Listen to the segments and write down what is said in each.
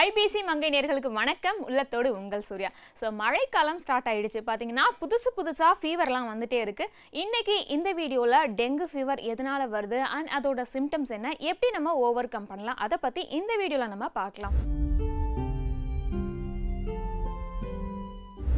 IBC மங்கை நேர்களுக்கு வணக்கம். உள்ளத்தோடு உங்கள் சூர்யா. ஸோ மழைக்காலம் ஸ்டார்ட் ஆகிடுச்சு பார்த்தீங்கன்னா புதுசு புதுசாக ஃபீவர்லாம் வந்துட்டே இருக்குது இன்றைக்கி இந்த வீடியோவில் டெங்கு ஃபீவர் எதனால வருது? அண்ட் அதோட சிம்டம்ஸ் என்ன? எப்படி நம்ம ஓவர் கம் பண்ணலாம்? அதை பற்றி இந்த வீடியோவில் நம்ம பார்க்கலாம்.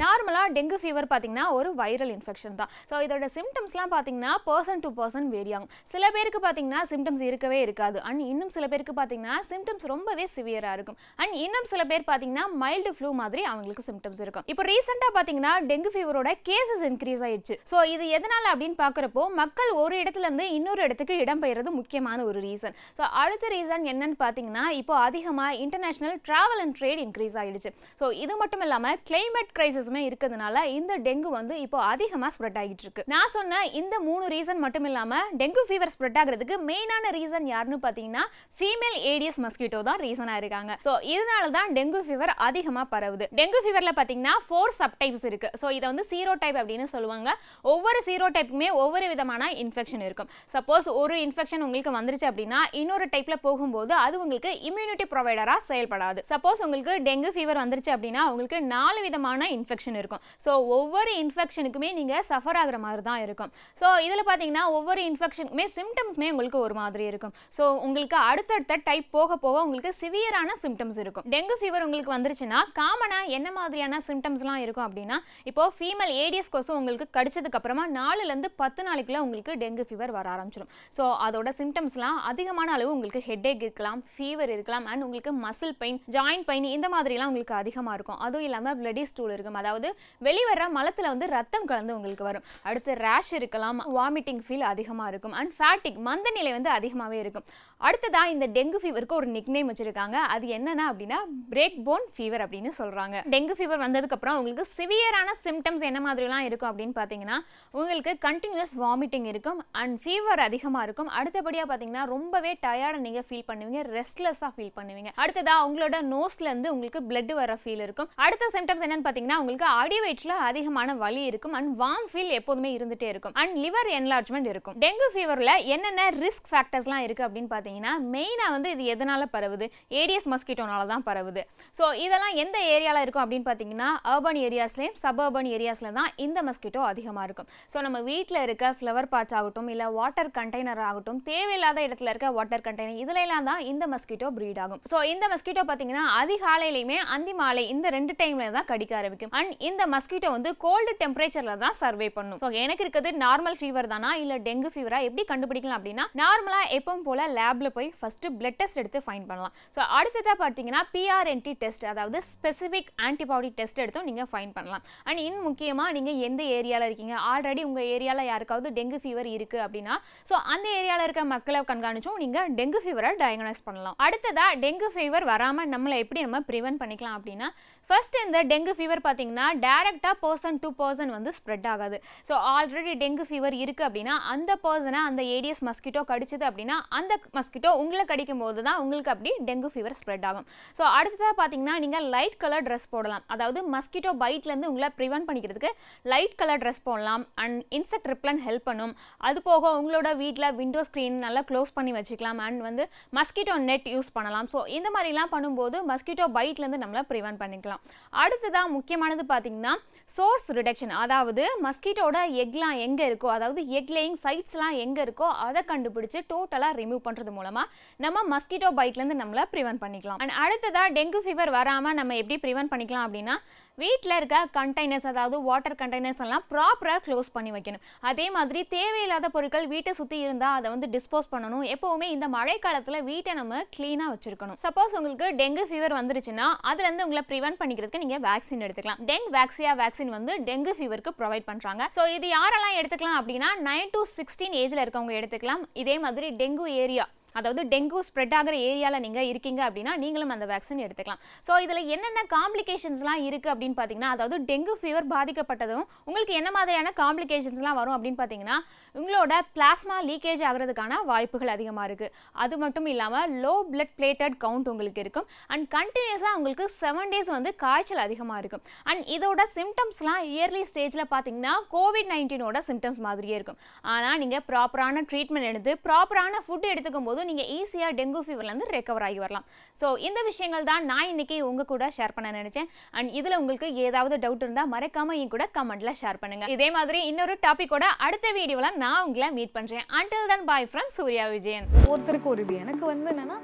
நார்மலாக டெங்கு ஃபீவர் பார்த்தீங்கன்னா ஒரு வைரல் இன்ஃபெக்ஷன் தான். ஸோ இதோட சிம்டம்ஸ்லாம் பார்த்தீங்கன்னா பர்சன் டு பர்சன் வேரி ஆகும். சில பேருக்கு பார்த்தீங்கன்னா சிம்டம்ஸ் இருக்கவே இருக்காது. அண்ட் இன்னும் சில பேருக்கு பார்த்தீங்கன்னா சிம்டம்ஸ் ரொம்பவே சிவியராக இருக்கும். அண்ட் இன்னும் சில பேர் பார்த்தீங்கன்னா மைல்டு ஃப்ளூ மாதிரி அவங்களுக்கு சிம்டம்ஸ் இருக்கும். இப்போ ரீசெண்டாக பார்த்தீங்கன்னா டெங்கு ஃபீவரோட கேசஸ் இன்க்ரீஸ் ஆயிடுச்சு. ஸோ இது எதனால் அப்படின்னு பார்க்குறப்போ மக்கள் ஒரு இடத்துலேருந்து இன்னொரு இடத்துக்கு இடம்பெயர்றது முக்கியமான ஒரு ரீசன் ஸோ அடுத்த ரீசன் என்னன்னு பார்த்தீங்கன்னா இப்போ அதிகமாக international travel and trade increase ஆயிடுச்சு. ஸோ இது மட்டும் இல்லாமல் கிளைமேட் கேசஸுமே இருக்கிறதுனால இந்த டெங்கு வந்து இப்போ அதிகமாக ஸ்ப்ரெட் ஆகிட்டு இருக்கு நான் சொன்ன இந்த மூணு ரீசன் மட்டும் இல்லாமல் டெங்கு ஃபீவர் ஸ்ப்ரெட் ஆகிறதுக்கு மெயினான ரீசன் யாருன்னு பார்த்தீங்கன்னா ஃபீமேல் ஏடிஎஸ் மஸ்கிட்டோ தான் ரீசனாக இருக்காங்க. ஸோ இதனால தான் டெங்கு ஃபீவர் அதிகமாக பரவுது. டெங்கு ஃபீவரில் பார்த்தீங்கன்னா ஃபோர் சப்டைப்ஸ் இருக்கு. ஸோ இதை வந்து சீரோ டைப் அப்படின்னு சொல்லுவாங்க. ஒவ்வொரு சீரோ டைப்புமே ஒவ்வொரு விதமான இன்ஃபெக்ஷன் இருக்கும். சப்போஸ் ஒரு இன்ஃபெக்ஷன் உங்களுக்கு வந்துருச்சு அப்படின்னா இன்னொரு டைப்ல போகும்போது அது உங்களுக்கு இம்யூனிட்டி ப்ரொவைடராக செயல்படாது. சப்போஸ் உங்களுக்கு டெங்கு ஃபீவர் வந்துருச்சு அப்படின்னா உங்களுக்கு நாலு விதமான இன்ஃபெக்ஷன் இருக்கும். ஸோ ஒவ்வொரு இன்ஃபெக்ஷனுக்குமே நீங்கள் சஃபர் ஆகிற மாதிரி தான் இருக்கும். ஸோ இதில் பார்த்தீங்கன்னா ஒவ்வொரு இன்ஃபெக்ஷனுக்குமே சிம்டம்ஸ்மே உங்களுக்கு ஒரு மாதிரி இருக்கும். ஸோ உங்களுக்கு அடுத்தடுத்த டைப் போக போக உங்களுக்கு சிவியரான சிம்டம்ஸ் இருக்கும். டெங்கு ஃபீவர் உங்களுக்கு வந்துருச்சுன்னா காமனாக என்ன மாதிரியான சிம்டம்ஸ்லாம் இருக்கும் அப்படின்னா இப்போ ஃபீமேல் ஏடிஎஸ் கொசு உங்களுக்கு கடிச்சதுக்கு அப்புறமா நாலுலேருந்து பத்து நாளைக்குள்ள உங்களுக்கு டெங்கு ஃபீவர் வர ஆரம்பிச்சிடும் ஸோ அதோட சிம்டம்ஸ்லாம் அதிகமான அளவு உங்களுக்கு ஹெட்ஏக் இருக்கலாம் ஃபீவர் இருக்கலாம் அண்ட் உங்களுக்கு மசில் பெயின் ஜாயிண்ட் பெயின் இந்த மாதிரிலாம் உங்களுக்கு அதிகமாக இருக்கும். அதுவும் இல்லாமல் பிளடி ஸ்டூல் இருக்கும். அதாவது வெளிவர மலத்தில் வந்து ரத்தம் கலந்து உங்களுக்கு வரும். அடுத்து ரேஷ் இருக்கலாம் வாமிட்டிங் ஃபீல் அதிகமாக இருக்கும். அண்ட் ஃபேட்டிக் மந்த நிலை வந்து அதிகமாகவே இருக்கும். அடுத்ததாக இந்த டெங்கு ஃபீவருக்கு ஒரு நிக்னேம் வச்சுருக்காங்க. அது என்னென்னா அப்படின்னா பிரேக் போன் ஃபீவர் அப்படின்னு சொல்கிறாங்க டெங்கு ஃபீவர் வந்ததுக்கப்புறம் உங்களுக்கு சிவியரான சிம்டம்ஸ் என்ன மாதிரிலாம் இருக்கும் அப்படின்னு பார்த்தீங்கன்னா உங்களுக்கு கண்டினியூஸ் வாமிட்டிங் இருக்கும். அண்ட் ஃபீவர் அதிகமாக இருக்கும். அடுத்தபடியாக பார்த்தீங்கன்னா ரொம்பவே டயர்டை நீங்கள் ஃபீல் பண்ணுவீங்க. ரெஸ்ட்லெஸ்ஸாக ஃபீல் பண்ணுவீங்க. அடுத்ததாக உங்களோட நோஸ்லேருந்து உங்களுக்கு பிளட் வர ஃபீல் இருக்கும். அடுத்த சிம்டம்ஸ் என்னென்னு பார்த்தீங்கன்னா உங்களுக்கு அடி வயிற்றுல அதிகமான வலி இருக்கும். அண்ட் வார்ம் ஃபீல் எப்போதுமே இருந்துட்டே இருக்கும். அண்ட் லிவர் என்லார்ஜ்மெண்ட் இருக்கும். டெங்கு ஃபீவரில் என்னென்ன ரிஸ்க் ஃபேக்டர்ஸ்லாம் இருக்குது அப்படின்னு பார்த்தீங்கன்னா மெயினாக வந்து இது எதனால பரவுது? ஏடிஎஸ் மஸ்கிட்டோனால தான் பரவுது. ஸோ இதெல்லாம் எந்த ஏரியாவில் இருக்கும் அப்படின்னு பார்த்தீங்கன்னா அர்பன் ஏரியாஸ்லேயும் சபர்பன் ஏரியாஸில் தான் இந்த மஸ்கிட்டோ அதிகமாக இருக்கும். ஸோ நம்ம வீட்டில் இருக்க ஃப்ளவர் பாட்ச் ஆகட்டும் இல்லை வாட்டர் கண்டெய்னர் ஆகட்டும் தேவையில்லாத இடத்துல இருக்க வாட்டர் கண்டெய்னர் இதுலலாம் தான் இந்த மஸ்கிட்டோ ப்ரீட் ஆகும். ஸோ இந்த மஸ்கிட்டோ பார்த்தீங்கன்னா அதிகாலையிலையுமே அந்தி மாலை இந்த ரெண்டு டைம்ல தான் கடிக்க ஆரம்பிக்கும். அண்ட் இந்த மஸ்கிட்டோ வந்து கோல்டு டெம்பரேச்சர்ல தான் சர்வே பண்ணும். ஸோ எனக்கு இருக்கிறது நார்மல் ஃபீவர் தானா? இல்லை டெங்கு ஃபீவரா எப்படி கண்டுபிடிக்கலாம் அப்படின்னா நார்மலாக எப்பவும் போல லேப்ல போய் ஃபர்ஸ்ட் பிளட் டெஸ்ட் எடுத்து ஃபைன் பண்ணலாம். ஸோ அடுத்ததாக பார்த்தீங்கன்னா பிஆர்என்டி டெஸ்ட் அதாவது ஸ்பெசிஃபிக் ஆன்டிபாடி டெஸ்ட் எடுத்தும் நீங்கள் ஃபைன் பண்ணலாம். அண்ட் இன்னும் முக்கியமாக நீங்கள் எந்த ஏரியாவில் இருக்கீங்க? ஆல்ரெடி உங்கள் ஏரியாவில் யாருக்காவது டெங்கு ஃபீவர் இருக்குது அப்படின்னா ஸோ அந்த ஏரியாவில் இருக்க மக்களை கண்காணிச்சும் நீங்கள் டெங்கு ஃபீவரை டயக்னைஸ் பண்ணலாம். அடுத்ததாக டெங்கு ஃபீவர் வராமல் நம்மளை எப்படி நம்ம ப்ரிவென்ட் பண்ணிக்கலாம் அப்படின்னா ஃபர்ஸ்ட் இந்த டெங்கு ஃபீவர் பார்த்தீங்கன்னா டேரெக்டாக பர்சன் டு பர்சன் வந்து ஸ்ப்ரெட் ஆகாது. ஸோ ஆல்ரெடி டெங்கு ஃபீவர் இருக்குது அப்படின்னா அந்த பர்சனை அந்த ஏடிஎஸ் மஸ்கிட்டோ கடிச்சது அப்படின்னா அந்த மஸ்கிட்டோ உங்களை கடிக்கும் போது தான் உங்களுக்கு அப்படி டெங்கு ஃபீவர் ஸ்ப்ரெட் ஆகும். ஸோ அடுத்ததாக பார்த்தீங்கன்னா நீங்கள் லைட் கலர் ட்ரெஸ் போடலாம். அதாவது மஸ்கிட்டோ பைட்லேருந்து உங்களை ப்ரிவென்ட் பண்ணிக்கிறதுக்கு லைட் கலர் ட்ரெஸ் போடலாம். அண்ட் இன்செக்ட் ரிப்ளன் ஹெல்ப் பண்ணும். அது போக உங்களோட வீட்டில் விண்டோ ஸ்க்ரீன் நல்லா க்ளோஸ் பண்ணி வச்சுக்கலாம். அண்ட் வந்து மஸ்கிட்டோ நெட் யூஸ் பண்ணலாம். ஸோ இந்த மாதிரிலாம் பண்ணும்போது மஸ்கிட்டோ பைட்லேருந்து நம்மளை ப்ரிவென்ட் பண்ணிக்கலாம். அடுத்ததாக முக்கியமானது பார்த்தீங்கன்னா சோர்ஸ் ரிடக்ஷன் அதாவது மஸ்கிட்டோட எக்லாம் எங்கே இருக்கோ அதாவது எக் லேயிங் சைட்ஸ்லாம் எங்கே இருக்கோ அதை கண்டுபிடிச்சு டோட்டலாக ரிமூவ் பண்ணுறது மூலமாக நம்ம மஸ்கிட்டோ பைட்லேருந்து நம்மளை ப்ரிவென்ட் பண்ணிக்கலாம். அண்ட் அடுத்ததாக டெங்கு ஃபீவர் வராமல் நம்ம எப்படி ப்ரிவென்ட் பண்ணிக்கலாம் அப்படின்னா வீட்டில் இருக்க கண்டெய்னர்ஸ் அதாவது வாட்டர் கண்டெய்னர்ஸ் எல்லாம் ப்ராப்பராக க்ளோஸ் பண்ணி வைக்கணும். அதே மாதிரி தேவையில்லாத பொருட்கள் வீட்டை சுற்றி இருந்தால் அதை வந்து டிஸ்போஸ் பண்ணணும். எப்போவுமே இந்த மழை காலத்தில் வீட்டை நம்ம க்ளீனாக வச்சுருக்கணும். சப்போஸ் உங்களுக்கு டெங்கு ஃபீவர் வந்துருச்சுன்னா அதுலேருந்து உங்களை ப்ரிவென்ட் பண்ணிக்கிறதுக்கு நீங்கள் வேக்சின் எடுத்துக்கலாம். டெங்கு வேக்சியா வேக்சின் வந்து டெங்கு ஃபீவருக்கு ப்ரொவைட் பண்ணுறாங்க ஸோ இது யாரெல்லாம் எடுத்துக்கலாம் அப்படின்னா நைன் டு சிக்ஸ்டீன் ஏஜில் இருக்கவங்க எடுத்துக்கலாம். இதே மாதிரி டெங்கு ஏரியா அதாவது டெங்கு ஸ்ப்ரெட் ஆகிற ஏரியாவில் நீங்கள் இருக்கீங்க அப்படின்னா நீங்களும் அந்த வேக்சின் எடுத்துக்கலாம். ஸோ இதில் என்னென்ன காம்ப்ளிகேஷன்ஸ்லாம் இருக்குது அப்படின்னு பார்த்தீங்கன்னா அதாவது டெங்கு ஃபீவர் பாதிக்கப்பட்டதும் உங்களுக்கு என்ன மாதிரியான காம்ப்ளிகேஷன்ஸ்லாம் வரும் அப்படின்னு பார்த்தீங்கன்னா உங்களோட பிளாஸ்மா லீக்கேஜ் ஆகிறதுக்கான வாய்ப்புகள் அதிகமாக இருக்குது அது மட்டும் இல்லாமல் லோ பிளட் பிளேட்டட் கவுண்ட் உங்களுக்கு இருக்கும். அண்ட் கண்டினியூஸாக உங்களுக்கு செவன் டேஸ் வந்து காய்ச்சல் அதிகமாக இருக்கும். அண்ட் இதோட சிம்டம்ஸ்லாம் இயர்லி ஸ்டேஜில் பார்த்தீங்கன்னா கோவிட் நைன்டீனோட சிம்டம்ஸ் மாதிரியே இருக்கும். ஆனால் நீங்கள் ப்ராப்பரான ட்ரீட்மெண்ட் எடுத்து ப்ராப்பரான ஃபுட் எடுத்துக்கும் போது நீங்கள் ஈஸியாக டெங்கு ஃபீவர்லேருந்து ரெக்கவர் ஆகி வரலாம். ஸோ இந்த விஷயங்கள் தான் நான் இன்னைக்கு உங்கள் கூட ஷேர் பண்ண நினச்சேன். அண்ட் இதில் உங்களுக்கு ஏதாவது டவுட் இருந்தால் மறக்காமல் என் கூட கமெண்ட்டில் ஷேர் பண்ணுங்கள் இதே மாதிரி இன்னொரு டாப்பிக்கோட அடுத்த வீடியோவில் நான் உங்களை மீட் பண்ணுறேன் until then bye from Surya Vijayan. ஒருத்தருக்கு ஒரு இது. எனக்கு வந்து என்னென்னா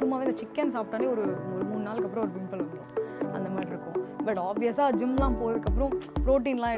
சும்மாவே இந்த சிக்கன் சாப்பிட்டாலே ஒரு ஒரு மூணு நாளுக்கு அப்புறம் ஒரு பிம்பிள் வந்துடும் அந்த மாதிரி இருக்கும். பட் ஆப்வியஸாக ஜிம்லாம் போகிறதுக்கப்புறம் ப்ரோட்டீன்லாம்